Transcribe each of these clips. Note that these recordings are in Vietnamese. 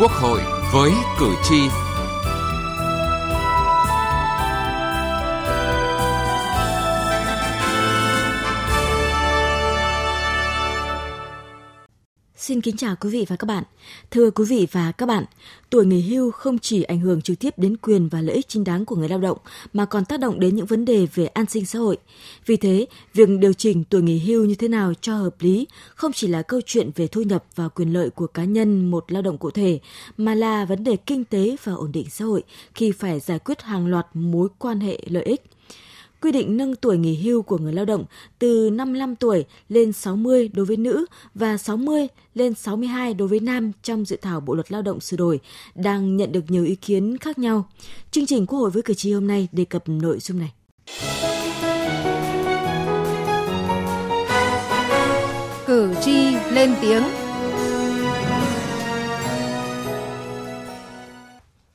Quốc hội với cử tri. Xin kính chào quý vị và các bạn. Thưa quý vị và các bạn, tuổi nghỉ hưu không chỉ ảnh hưởng trực tiếp đến quyền và lợi ích chính đáng của người lao động mà còn tác động đến những vấn đề về an sinh xã hội. Vì thế, việc điều chỉnh tuổi nghỉ hưu như thế nào cho hợp lý không chỉ là câu chuyện về thu nhập và quyền lợi của cá nhân một lao động cụ thể mà là vấn đề kinh tế và ổn định xã hội khi phải giải quyết hàng loạt mối quan hệ lợi ích quy định nâng tuổi nghỉ hưu của người lao động từ 55 tuổi lên 60 đối với nữ và 60 lên 62 đối với nam trong dự thảo Bộ luật Lao động sửa đổi đang nhận được nhiều ý kiến khác nhau. Chương trình Quốc hội với cử tri hôm nay đề cập nội dung này. Cử tri lên tiếng.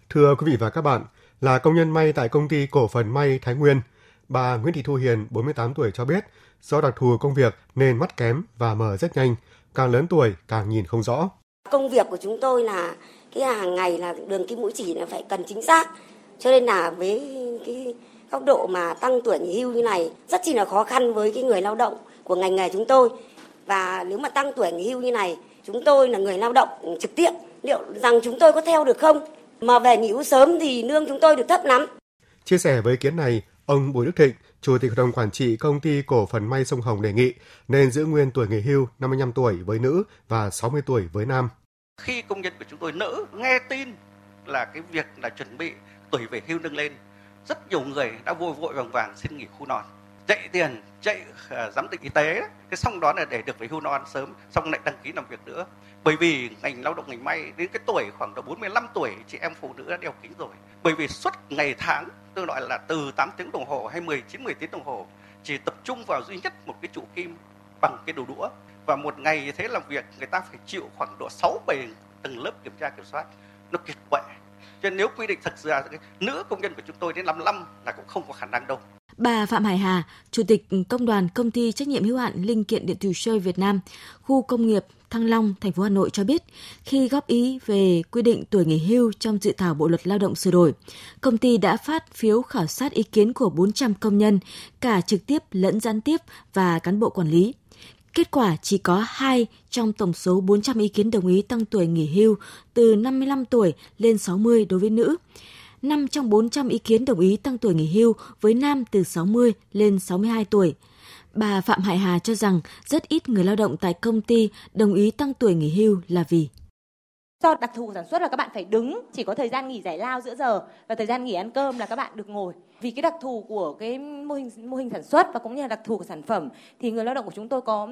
Thưa quý vị và các bạn, là công nhân may tại công ty cổ phần may Thái Nguyên – Bà Nguyễn Thị Thu Hiền, 48 tuổi cho biết, do đặc thù công việc nên mắt kém và mờ rất nhanh, càng lớn tuổi càng nhìn không rõ. Công việc của chúng tôi là cái hàng ngày là đường kim mũi chỉ là phải cần chính xác. Cho nên là với cái góc độ mà tăng tuổi nghỉ hưu như này rất chỉ là khó khăn với cái người lao động của ngành nghề chúng tôi. Và nếu mà tăng tuổi nghỉ hưu như này, chúng tôi là người lao động trực tiếp, liệu rằng chúng tôi có theo được không? Mà về nghỉ hưu sớm thì lương chúng tôi được thấp lắm. Chia sẻ với ý kiến này, Ông Bùi Đức Thịnh, Chủ tịch Hội đồng Quản trị Công ty Cổ phần May Sông Hồng đề nghị nên giữ nguyên tuổi nghỉ hưu 55 tuổi với nữ và 60 tuổi với nam. Khi công nhân của chúng tôi nữ nghe tin là cái việc là chuẩn bị tuổi về hưu nâng lên, rất nhiều người đã vội vội vàng vàng xin nghỉ khu non. Chạy tiền chạy uh, giám định y tế cái xong đó là để được về hưu non sớm xong lại đăng ký làm việc nữa. Bởi vì ngành lao động ngành may đến cái tuổi khoảng độ 45 tuổi chị em phụ nữ đã đeo kính rồi. Bởi vì suốt ngày tháng tôi nói là từ 8 tiếng đồng hồ hay 19 10 tiếng đồng hồ chỉ tập trung vào duy nhất một cái trụ kim bằng cái đầu đũa. Và một ngày như thế làm việc người ta phải chịu khoảng độ 6 7 từng lớp kiểm tra kiểm soát. Nó kiệt quệ. Cho nên nếu quy định thật sự là nữ công nhân của chúng tôi đến 55 là cũng không có khả năng đâu. Bà Phạm Hải Hà, Chủ tịch Công đoàn Công ty trách nhiệm hữu hạn Linh kiện điện tử Chơi Việt Nam, khu công nghiệp Thăng Long, thành phố Hà Nội cho biết, khi góp ý về quy định tuổi nghỉ hưu trong dự thảo Bộ luật Lao động sửa đổi, công ty đã phát phiếu khảo sát ý kiến của 400 công nhân, cả trực tiếp lẫn gián tiếp và cán bộ quản lý. Kết quả chỉ có 2 trong tổng số 400 ý kiến đồng ý tăng tuổi nghỉ hưu từ 55 tuổi lên 60 đối với nữ. 5 trong 400 ý kiến đồng ý tăng tuổi nghỉ hưu với nam từ 60 lên 62 tuổi. Bà Phạm Hải Hà cho rằng rất ít người lao động tại công ty đồng ý tăng tuổi nghỉ hưu là vì do đặc thù sản xuất là các bạn phải đứng, chỉ có thời gian nghỉ giải lao giữa giờ và thời gian nghỉ ăn cơm là các bạn được ngồi vì cái đặc thù của cái mô hình mô hình sản xuất và cũng như là đặc thù của sản phẩm thì người lao động của chúng tôi có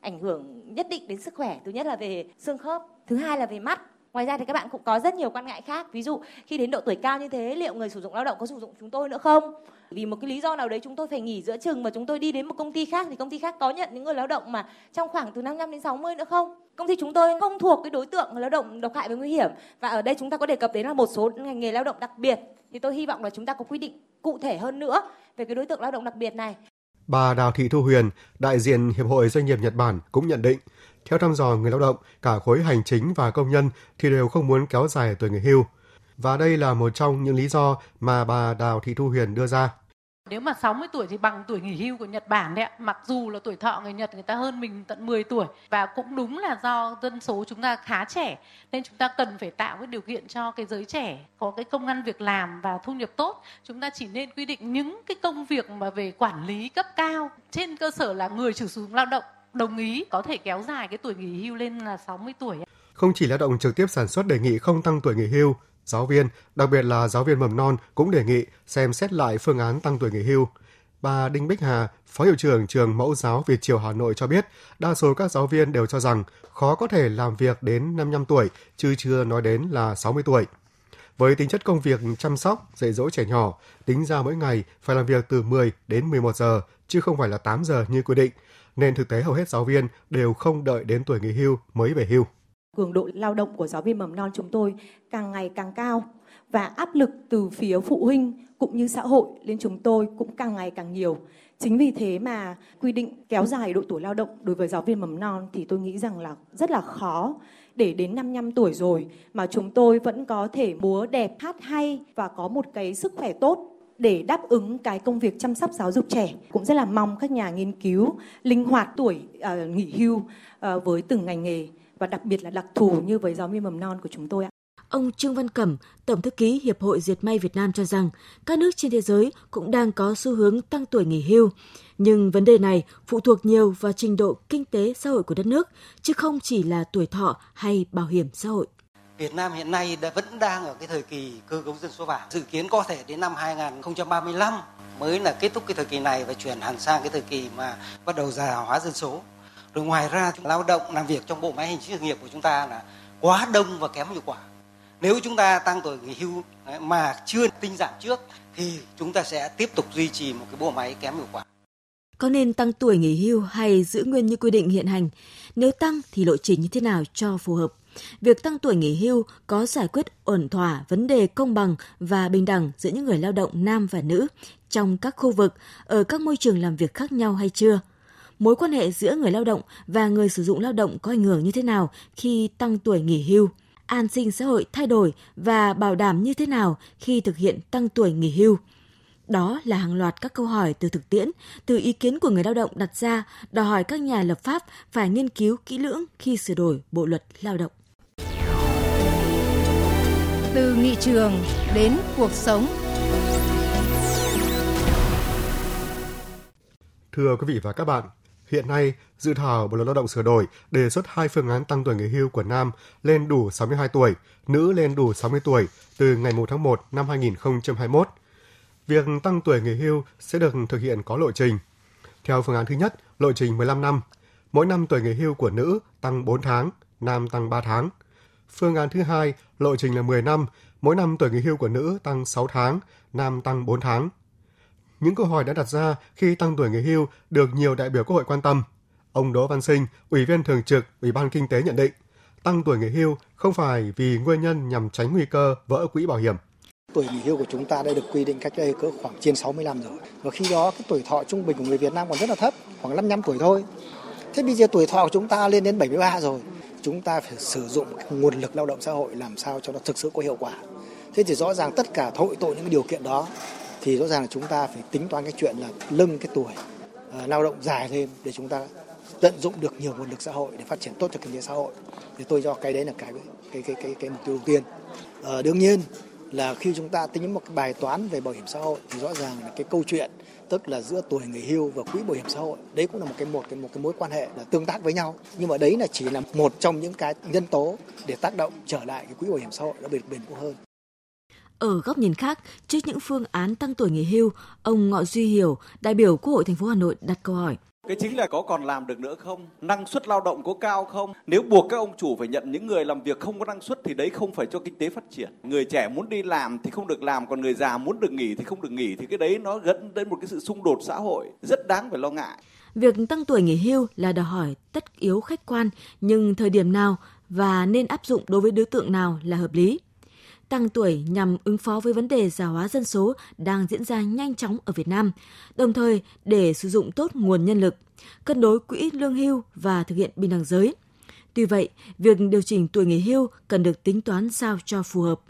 ảnh hưởng nhất định đến sức khỏe, thứ nhất là về xương khớp, thứ hai là về mắt Ngoài ra thì các bạn cũng có rất nhiều quan ngại khác. Ví dụ, khi đến độ tuổi cao như thế, liệu người sử dụng lao động có sử dụng chúng tôi nữa không? Vì một cái lý do nào đấy chúng tôi phải nghỉ giữa chừng mà chúng tôi đi đến một công ty khác thì công ty khác có nhận những người lao động mà trong khoảng từ 55 đến 60 nữa không? Công ty chúng tôi không thuộc cái đối tượng lao động độc hại và nguy hiểm và ở đây chúng ta có đề cập đến là một số ngành nghề lao động đặc biệt thì tôi hy vọng là chúng ta có quy định cụ thể hơn nữa về cái đối tượng lao động đặc biệt này. Bà Đào Thị Thu Huyền, đại diện Hiệp hội Doanh nghiệp Nhật Bản cũng nhận định theo thăm dò người lao động, cả khối hành chính và công nhân thì đều không muốn kéo dài tuổi nghỉ hưu. Và đây là một trong những lý do mà bà Đào Thị Thu Huyền đưa ra. Nếu mà 60 tuổi thì bằng tuổi nghỉ hưu của Nhật Bản đấy ạ. Mặc dù là tuổi thọ người Nhật người ta hơn mình tận 10 tuổi và cũng đúng là do dân số chúng ta khá trẻ nên chúng ta cần phải tạo cái điều kiện cho cái giới trẻ có cái công ăn việc làm và thu nhập tốt. Chúng ta chỉ nên quy định những cái công việc mà về quản lý cấp cao trên cơ sở là người sử dụng lao động đồng ý có thể kéo dài cái tuổi nghỉ hưu lên là 60 tuổi. Không chỉ lao động trực tiếp sản xuất đề nghị không tăng tuổi nghỉ hưu, giáo viên, đặc biệt là giáo viên mầm non cũng đề nghị xem xét lại phương án tăng tuổi nghỉ hưu. Bà Đinh Bích Hà, Phó hiệu trưởng trường Mẫu giáo Việt Triều Hà Nội cho biết, đa số các giáo viên đều cho rằng khó có thể làm việc đến 55 tuổi, chứ chưa nói đến là 60 tuổi. Với tính chất công việc chăm sóc, dạy dỗ trẻ nhỏ, tính ra mỗi ngày phải làm việc từ 10 đến 11 giờ, chứ không phải là 8 giờ như quy định, nên thực tế hầu hết giáo viên đều không đợi đến tuổi nghỉ hưu mới về hưu. Cường độ lao động của giáo viên mầm non chúng tôi càng ngày càng cao và áp lực từ phía phụ huynh cũng như xã hội lên chúng tôi cũng càng ngày càng nhiều. Chính vì thế mà quy định kéo dài độ tuổi lao động đối với giáo viên mầm non thì tôi nghĩ rằng là rất là khó để đến 55 tuổi rồi mà chúng tôi vẫn có thể múa đẹp, hát hay và có một cái sức khỏe tốt để đáp ứng cái công việc chăm sóc giáo dục trẻ. Cũng rất là mong các nhà nghiên cứu linh hoạt tuổi uh, nghỉ hưu uh, với từng ngành nghề và đặc biệt là đặc thù như với giáo viên mầm non của chúng tôi ạ. Ông Trương Văn Cẩm, Tổng thư ký Hiệp hội Diệt may Việt Nam cho rằng các nước trên thế giới cũng đang có xu hướng tăng tuổi nghỉ hưu. Nhưng vấn đề này phụ thuộc nhiều vào trình độ kinh tế xã hội của đất nước, chứ không chỉ là tuổi thọ hay bảo hiểm xã hội. Việt Nam hiện nay đã vẫn đang ở cái thời kỳ cơ cấu dân số vàng. Dự kiến có thể đến năm 2035 mới là kết thúc cái thời kỳ này và chuyển hẳn sang cái thời kỳ mà bắt đầu già hóa dân số. Rồi ngoài ra lao động làm việc trong bộ máy hành chính sự nghiệp của chúng ta là quá đông và kém hiệu quả. Nếu chúng ta tăng tuổi nghỉ hưu mà chưa tinh giảm trước thì chúng ta sẽ tiếp tục duy trì một cái bộ máy kém hiệu quả. Có nên tăng tuổi nghỉ hưu hay giữ nguyên như quy định hiện hành? Nếu tăng thì lộ trình như thế nào cho phù hợp? Việc tăng tuổi nghỉ hưu có giải quyết ổn thỏa vấn đề công bằng và bình đẳng giữa những người lao động nam và nữ trong các khu vực, ở các môi trường làm việc khác nhau hay chưa? Mối quan hệ giữa người lao động và người sử dụng lao động có ảnh hưởng như thế nào khi tăng tuổi nghỉ hưu? An sinh xã hội thay đổi và bảo đảm như thế nào khi thực hiện tăng tuổi nghỉ hưu? Đó là hàng loạt các câu hỏi từ thực tiễn, từ ý kiến của người lao động đặt ra, đòi hỏi các nhà lập pháp phải nghiên cứu kỹ lưỡng khi sửa đổi bộ luật lao động. Từ nghị trường đến cuộc sống. Thưa quý vị và các bạn, hiện nay dự thảo Bộ luật Lao động sửa đổi đề xuất hai phương án tăng tuổi nghỉ hưu của nam lên đủ 62 tuổi, nữ lên đủ 60 tuổi từ ngày 1 tháng 1 năm 2021. Việc tăng tuổi nghỉ hưu sẽ được thực hiện có lộ trình. Theo phương án thứ nhất, lộ trình 15 năm. Mỗi năm tuổi nghỉ hưu của nữ tăng 4 tháng, nam tăng 3 tháng. Phương án thứ hai, lộ trình là 10 năm, mỗi năm tuổi nghỉ hưu của nữ tăng 6 tháng, nam tăng 4 tháng. Những câu hỏi đã đặt ra khi tăng tuổi nghỉ hưu được nhiều đại biểu Quốc hội quan tâm. Ông Đỗ Văn Sinh, Ủy viên Thường trực Ủy ban Kinh tế nhận định, tăng tuổi nghỉ hưu không phải vì nguyên nhân nhằm tránh nguy cơ vỡ quỹ bảo hiểm. Tuổi nghỉ hưu của chúng ta đã được quy định cách đây cỡ khoảng trên 60 năm rồi. Và khi đó cái tuổi thọ trung bình của người Việt Nam còn rất là thấp, khoảng 55 tuổi thôi. Thế bây giờ tuổi thọ của chúng ta lên đến 73 rồi. Chúng ta phải sử dụng nguồn lực lao động xã hội làm sao cho nó thực sự có hiệu quả. Thế thì rõ ràng tất cả hội tội những điều kiện đó thì rõ ràng là chúng ta phải tính toán cái chuyện là lưng cái tuổi à, lao động dài thêm để chúng ta tận dụng được nhiều nguồn lực xã hội để phát triển tốt cho kinh tế xã hội. Thì tôi cho cái đấy là cái cái cái cái, cái mục tiêu đầu tiên. Uh, đương nhiên là khi chúng ta tính một cái bài toán về bảo hiểm xã hội thì rõ ràng là cái câu chuyện tức là giữa tuổi người hưu và quỹ bảo hiểm xã hội đấy cũng là một cái một cái một cái mối quan hệ là tương tác với nhau nhưng mà đấy là chỉ là một trong những cái nhân tố để tác động trở lại cái quỹ bảo hiểm xã hội nó bền bền vững hơn ở góc nhìn khác, trước những phương án tăng tuổi nghỉ hưu, ông Ngọ Duy Hiểu, đại biểu Quốc hội thành phố Hà Nội đặt câu hỏi. Cái chính là có còn làm được nữa không? Năng suất lao động có cao không? Nếu buộc các ông chủ phải nhận những người làm việc không có năng suất thì đấy không phải cho kinh tế phát triển. Người trẻ muốn đi làm thì không được làm, còn người già muốn được nghỉ thì không được nghỉ thì cái đấy nó dẫn đến một cái sự xung đột xã hội rất đáng phải lo ngại. Việc tăng tuổi nghỉ hưu là đòi hỏi tất yếu khách quan, nhưng thời điểm nào và nên áp dụng đối với đối tượng nào là hợp lý tăng tuổi nhằm ứng phó với vấn đề già hóa dân số đang diễn ra nhanh chóng ở Việt Nam, đồng thời để sử dụng tốt nguồn nhân lực, cân đối quỹ lương hưu và thực hiện bình đẳng giới. Tuy vậy, việc điều chỉnh tuổi nghỉ hưu cần được tính toán sao cho phù hợp.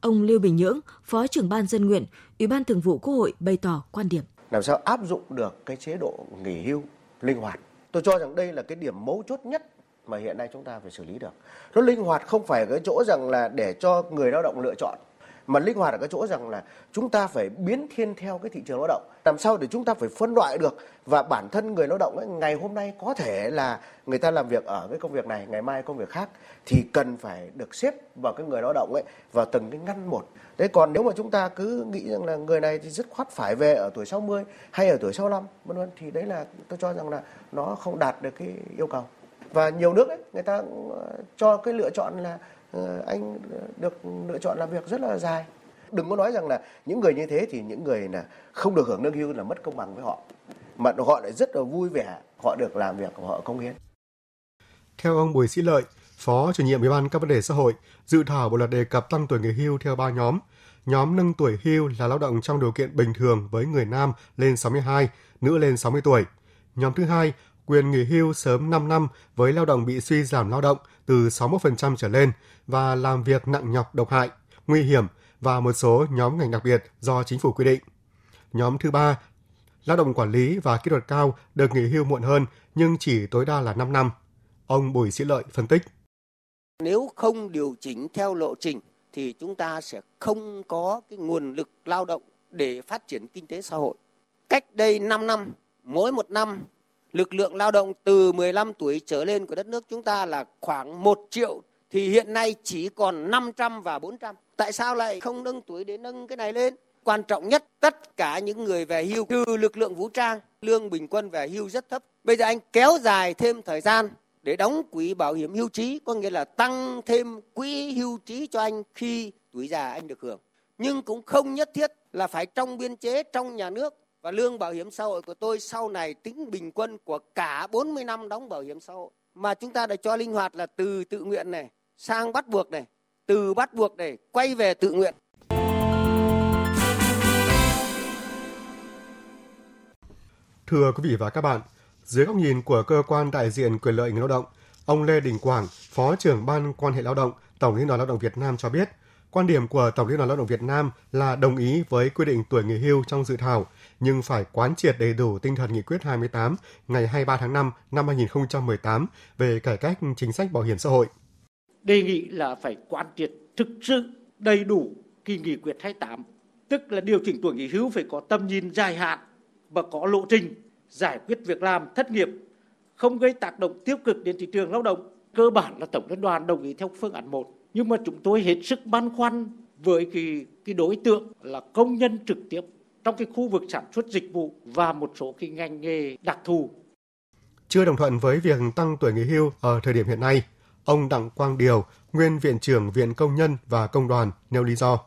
Ông Lưu Bình Nhưỡng, Phó trưởng ban dân nguyện, Ủy ban Thường vụ Quốc hội bày tỏ quan điểm. Làm sao áp dụng được cái chế độ nghỉ hưu linh hoạt. Tôi cho rằng đây là cái điểm mấu chốt nhất mà hiện nay chúng ta phải xử lý được. Nó linh hoạt không phải cái chỗ rằng là để cho người lao động lựa chọn mà linh hoạt ở cái chỗ rằng là chúng ta phải biến thiên theo cái thị trường lao động. Làm sao để chúng ta phải phân loại được và bản thân người lao động ấy, ngày hôm nay có thể là người ta làm việc ở cái công việc này ngày mai công việc khác thì cần phải được xếp vào cái người lao động ấy vào từng cái ngăn một. Thế còn nếu mà chúng ta cứ nghĩ rằng là người này thì dứt khoát phải về ở tuổi 60 hay ở tuổi 65 vân vân thì đấy là tôi cho rằng là nó không đạt được cái yêu cầu và nhiều nước ấy, người ta ờ, cho cái lựa chọn là ờ, anh được lựa chọn làm việc rất là dài đừng có nói rằng là những người như thế thì những người là không được hưởng lương hưu là mất công bằng với họ mà họ lại rất là vui vẻ họ được làm việc họ công hiến theo ông Bùi Sĩ Lợi Phó chủ nhiệm Ủy ban các vấn đề xã hội, dự thảo bộ luật đề cập tăng tuổi nghỉ hưu theo ba nhóm. Nhóm nâng tuổi hưu là lao động trong điều kiện bình thường với người nam lên 62, nữ lên 60 tuổi. Nhóm thứ hai quyền nghỉ hưu sớm 5 năm với lao động bị suy giảm lao động từ 61% trở lên và làm việc nặng nhọc độc hại, nguy hiểm và một số nhóm ngành đặc biệt do chính phủ quy định. Nhóm thứ ba, lao động quản lý và kỹ thuật cao được nghỉ hưu muộn hơn nhưng chỉ tối đa là 5 năm. Ông Bùi Sĩ Lợi phân tích. Nếu không điều chỉnh theo lộ trình thì chúng ta sẽ không có cái nguồn lực lao động để phát triển kinh tế xã hội. Cách đây 5 năm, mỗi một năm lực lượng lao động từ 15 tuổi trở lên của đất nước chúng ta là khoảng 1 triệu thì hiện nay chỉ còn 500 và 400. Tại sao lại không nâng tuổi để nâng cái này lên? Quan trọng nhất, tất cả những người về hưu trừ lực lượng vũ trang, lương bình quân về hưu rất thấp. Bây giờ anh kéo dài thêm thời gian để đóng quỹ bảo hiểm hưu trí, có nghĩa là tăng thêm quỹ hưu trí cho anh khi tuổi già anh được hưởng. Nhưng cũng không nhất thiết là phải trong biên chế, trong nhà nước và lương bảo hiểm xã hội của tôi sau này tính bình quân của cả 40 năm đóng bảo hiểm xã hội mà chúng ta đã cho linh hoạt là từ tự nguyện này sang bắt buộc này, từ bắt buộc này quay về tự nguyện. Thưa quý vị và các bạn, dưới góc nhìn của cơ quan đại diện quyền lợi người lao động, ông Lê Đình Quảng, Phó trưởng ban quan hệ lao động, Tổng Liên đoàn Lao động Việt Nam cho biết, quan điểm của Tổng Liên đoàn Lao động Việt Nam là đồng ý với quy định tuổi nghỉ hưu trong dự thảo, nhưng phải quán triệt đầy đủ tinh thần nghị quyết 28 ngày 23 tháng 5 năm 2018 về cải cách chính sách bảo hiểm xã hội. Đề nghị là phải quán triệt thực sự đầy đủ kỳ nghị quyết 28, tức là điều chỉnh tuổi nghỉ hưu phải có tầm nhìn dài hạn và có lộ trình giải quyết việc làm thất nghiệp không gây tác động tiêu cực đến thị trường lao động cơ bản là tổng liên đoàn đồng ý theo phương án 1 nhưng mà chúng tôi hết sức băn khoăn với cái cái đối tượng là công nhân trực tiếp trong cái khu vực sản xuất dịch vụ và một số cái ngành nghề đặc thù. Chưa đồng thuận với việc tăng tuổi nghỉ hưu ở thời điểm hiện nay, ông Đặng Quang Điều, nguyên viện trưởng Viện Công nhân và Công đoàn nêu lý do.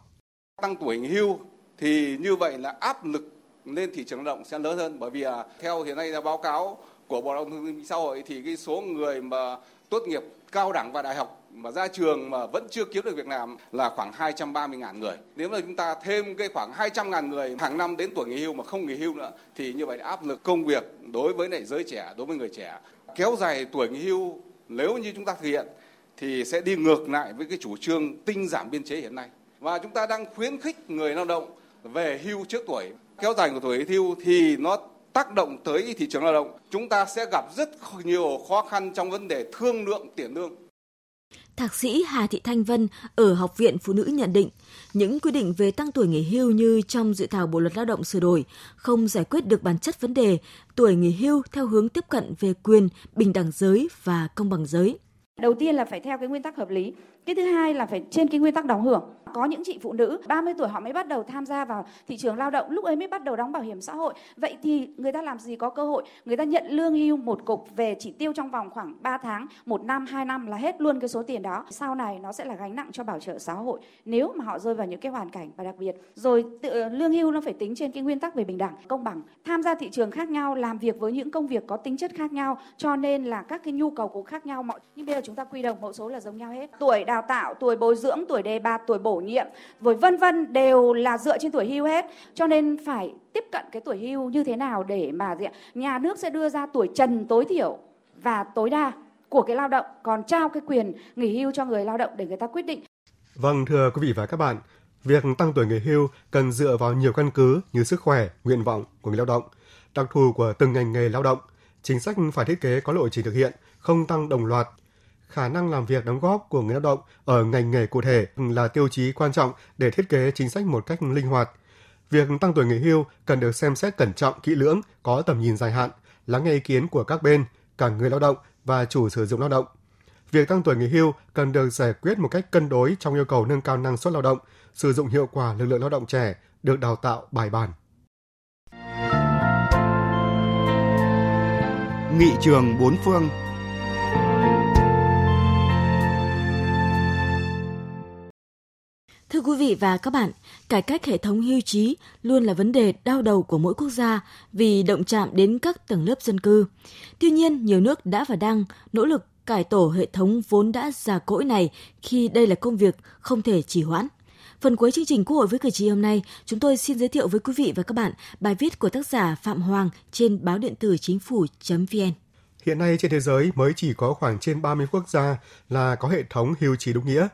Tăng tuổi nghỉ hưu thì như vậy là áp lực lên thị trường lao động sẽ lớn hơn bởi vì à, theo hiện nay là báo cáo của Bộ Lao động Thương binh Xã hội thì cái số người mà tốt nghiệp cao đẳng và đại học mà ra trường mà vẫn chưa kiếm được việc làm là khoảng 230 ngàn người. Nếu mà chúng ta thêm cái khoảng 200 ngàn người hàng năm đến tuổi nghỉ hưu mà không nghỉ hưu nữa thì như vậy áp lực công việc đối với lại giới trẻ, đối với người trẻ kéo dài tuổi nghỉ hưu nếu như chúng ta thực hiện thì sẽ đi ngược lại với cái chủ trương tinh giảm biên chế hiện nay. Và chúng ta đang khuyến khích người lao động về hưu trước tuổi. Kéo dài của tuổi hưu thì nó tác động tới thị trường lao động. Chúng ta sẽ gặp rất nhiều khó khăn trong vấn đề thương lượng tiền lương. Thạc sĩ Hà Thị Thanh Vân ở Học viện Phụ nữ nhận định, những quy định về tăng tuổi nghỉ hưu như trong dự thảo Bộ luật Lao động sửa đổi không giải quyết được bản chất vấn đề tuổi nghỉ hưu theo hướng tiếp cận về quyền, bình đẳng giới và công bằng giới. Đầu tiên là phải theo cái nguyên tắc hợp lý. Cái thứ hai là phải trên cái nguyên tắc đóng hưởng. Có những chị phụ nữ 30 tuổi họ mới bắt đầu tham gia vào thị trường lao động, lúc ấy mới bắt đầu đóng bảo hiểm xã hội. Vậy thì người ta làm gì có cơ hội? Người ta nhận lương hưu một cục về chỉ tiêu trong vòng khoảng 3 tháng, một năm, hai năm là hết luôn cái số tiền đó. Sau này nó sẽ là gánh nặng cho bảo trợ xã hội nếu mà họ rơi vào những cái hoàn cảnh và đặc biệt. Rồi tự, ờ, lương hưu nó phải tính trên cái nguyên tắc về bình đẳng, công bằng. Tham gia thị trường khác nhau, làm việc với những công việc có tính chất khác nhau, cho nên là các cái nhu cầu cũng khác nhau. Mọi nhưng bây giờ chúng ta quy đồng mẫu số là giống nhau hết. Tuổi đào tạo, tuổi bồi dưỡng, tuổi đề bạt, tuổi bổ nhiệm, rồi vân vân đều là dựa trên tuổi hưu hết. Cho nên phải tiếp cận cái tuổi hưu như thế nào để mà nhà nước sẽ đưa ra tuổi trần tối thiểu và tối đa của cái lao động, còn trao cái quyền nghỉ hưu cho người lao động để người ta quyết định. Vâng, thưa quý vị và các bạn, việc tăng tuổi nghỉ hưu cần dựa vào nhiều căn cứ như sức khỏe, nguyện vọng của người lao động, đặc thù của từng ngành nghề lao động. Chính sách phải thiết kế có lộ trình thực hiện, không tăng đồng loạt khả năng làm việc đóng góp của người lao động ở ngành nghề cụ thể là tiêu chí quan trọng để thiết kế chính sách một cách linh hoạt. Việc tăng tuổi nghỉ hưu cần được xem xét cẩn trọng, kỹ lưỡng, có tầm nhìn dài hạn, lắng nghe ý kiến của các bên, cả người lao động và chủ sử dụng lao động. Việc tăng tuổi nghỉ hưu cần được giải quyết một cách cân đối trong yêu cầu nâng cao năng suất lao động, sử dụng hiệu quả lực lượng lao động trẻ được đào tạo bài bản. Nghị trường bốn phương Thưa quý vị và các bạn, cải cách hệ thống hưu trí luôn là vấn đề đau đầu của mỗi quốc gia vì động chạm đến các tầng lớp dân cư. Tuy nhiên, nhiều nước đã và đang nỗ lực cải tổ hệ thống vốn đã già cỗi này khi đây là công việc không thể trì hoãn. Phần cuối chương trình Quốc hội với cử tri hôm nay, chúng tôi xin giới thiệu với quý vị và các bạn bài viết của tác giả Phạm Hoàng trên báo điện tử chính phủ.vn. Hiện nay trên thế giới mới chỉ có khoảng trên 30 quốc gia là có hệ thống hưu trí đúng nghĩa.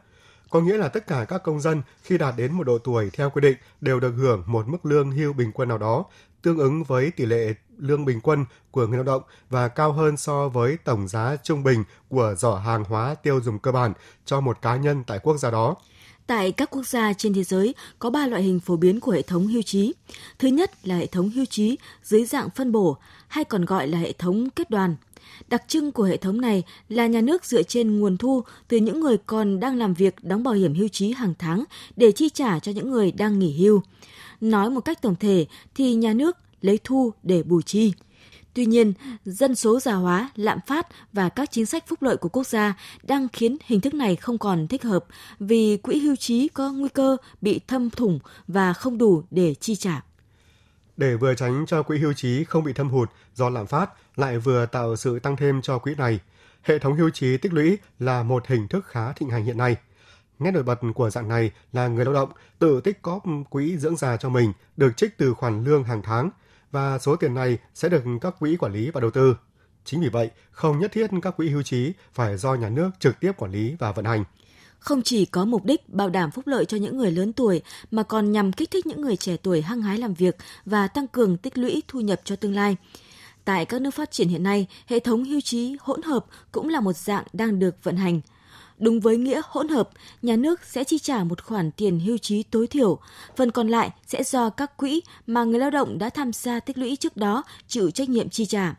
Có nghĩa là tất cả các công dân khi đạt đến một độ tuổi theo quy định đều được hưởng một mức lương hưu bình quân nào đó, tương ứng với tỷ lệ lương bình quân của người lao động và cao hơn so với tổng giá trung bình của giỏ hàng hóa tiêu dùng cơ bản cho một cá nhân tại quốc gia đó. Tại các quốc gia trên thế giới có 3 loại hình phổ biến của hệ thống hưu trí. Thứ nhất là hệ thống hưu trí dưới dạng phân bổ hay còn gọi là hệ thống kết đoàn. Đặc trưng của hệ thống này là nhà nước dựa trên nguồn thu từ những người còn đang làm việc đóng bảo hiểm hưu trí hàng tháng để chi trả cho những người đang nghỉ hưu. Nói một cách tổng thể thì nhà nước lấy thu để bù chi. Tuy nhiên, dân số già hóa, lạm phát và các chính sách phúc lợi của quốc gia đang khiến hình thức này không còn thích hợp vì quỹ hưu trí có nguy cơ bị thâm thủng và không đủ để chi trả. Để vừa tránh cho quỹ hưu trí không bị thâm hụt do lạm phát, lại vừa tạo sự tăng thêm cho quỹ này, hệ thống hưu trí tích lũy là một hình thức khá thịnh hành hiện nay. Nét nổi bật của dạng này là người lao động tự tích cóp quỹ dưỡng già cho mình được trích từ khoản lương hàng tháng và số tiền này sẽ được các quỹ quản lý và đầu tư. Chính vì vậy, không nhất thiết các quỹ hưu trí phải do nhà nước trực tiếp quản lý và vận hành không chỉ có mục đích bảo đảm phúc lợi cho những người lớn tuổi mà còn nhằm kích thích những người trẻ tuổi hăng hái làm việc và tăng cường tích lũy thu nhập cho tương lai. Tại các nước phát triển hiện nay, hệ thống hưu trí hỗn hợp cũng là một dạng đang được vận hành. Đúng với nghĩa hỗn hợp, nhà nước sẽ chi trả một khoản tiền hưu trí tối thiểu, phần còn lại sẽ do các quỹ mà người lao động đã tham gia tích lũy trước đó chịu trách nhiệm chi trả.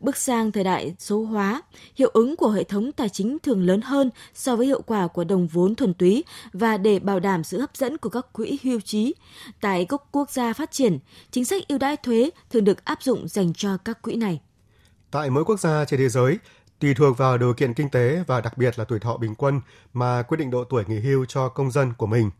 Bước sang thời đại số hóa, hiệu ứng của hệ thống tài chính thường lớn hơn so với hiệu quả của đồng vốn thuần túy và để bảo đảm sự hấp dẫn của các quỹ hưu trí. Tại các quốc gia phát triển, chính sách ưu đãi thuế thường được áp dụng dành cho các quỹ này. Tại mỗi quốc gia trên thế giới, tùy thuộc vào điều kiện kinh tế và đặc biệt là tuổi thọ bình quân mà quyết định độ tuổi nghỉ hưu cho công dân của mình.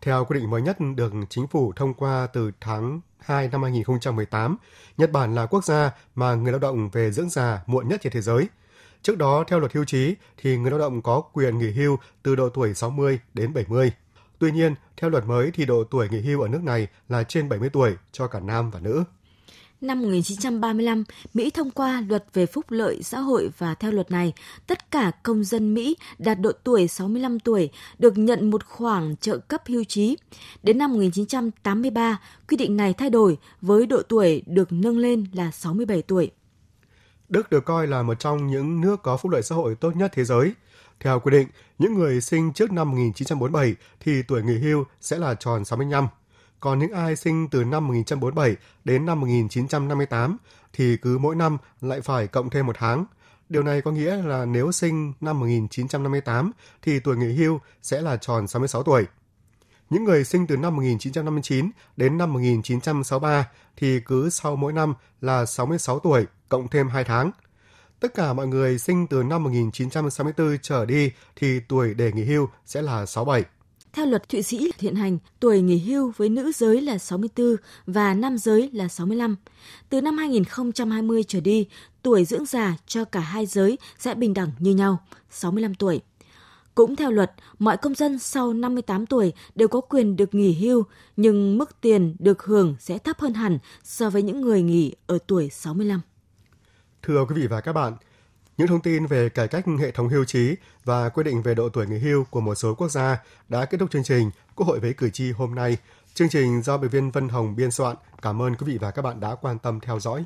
Theo quyết định mới nhất được chính phủ thông qua từ tháng 2 năm 2018, Nhật Bản là quốc gia mà người lao động về dưỡng già muộn nhất trên thế giới. Trước đó, theo luật hưu trí, thì người lao động có quyền nghỉ hưu từ độ tuổi 60 đến 70. Tuy nhiên, theo luật mới thì độ tuổi nghỉ hưu ở nước này là trên 70 tuổi cho cả nam và nữ năm 1935, Mỹ thông qua luật về phúc lợi xã hội và theo luật này, tất cả công dân Mỹ đạt độ tuổi 65 tuổi được nhận một khoản trợ cấp hưu trí. Đến năm 1983, quy định này thay đổi với độ tuổi được nâng lên là 67 tuổi. Đức được coi là một trong những nước có phúc lợi xã hội tốt nhất thế giới. Theo quy định, những người sinh trước năm 1947 thì tuổi nghỉ hưu sẽ là tròn 65 còn những ai sinh từ năm 1947 đến năm 1958 thì cứ mỗi năm lại phải cộng thêm một tháng. Điều này có nghĩa là nếu sinh năm 1958 thì tuổi nghỉ hưu sẽ là tròn 66 tuổi. Những người sinh từ năm 1959 đến năm 1963 thì cứ sau mỗi năm là 66 tuổi, cộng thêm 2 tháng. Tất cả mọi người sinh từ năm 1964 trở đi thì tuổi để nghỉ hưu sẽ là 67. Theo luật Thụy Sĩ hiện hành, tuổi nghỉ hưu với nữ giới là 64 và nam giới là 65. Từ năm 2020 trở đi, tuổi dưỡng già cho cả hai giới sẽ bình đẳng như nhau, 65 tuổi. Cũng theo luật, mọi công dân sau 58 tuổi đều có quyền được nghỉ hưu, nhưng mức tiền được hưởng sẽ thấp hơn hẳn so với những người nghỉ ở tuổi 65. Thưa quý vị và các bạn, những thông tin về cải cách hệ thống hưu trí và quy định về độ tuổi nghỉ hưu của một số quốc gia đã kết thúc chương trình Quốc hội với cử tri hôm nay. Chương trình do biên viên Vân Hồng biên soạn. Cảm ơn quý vị và các bạn đã quan tâm theo dõi.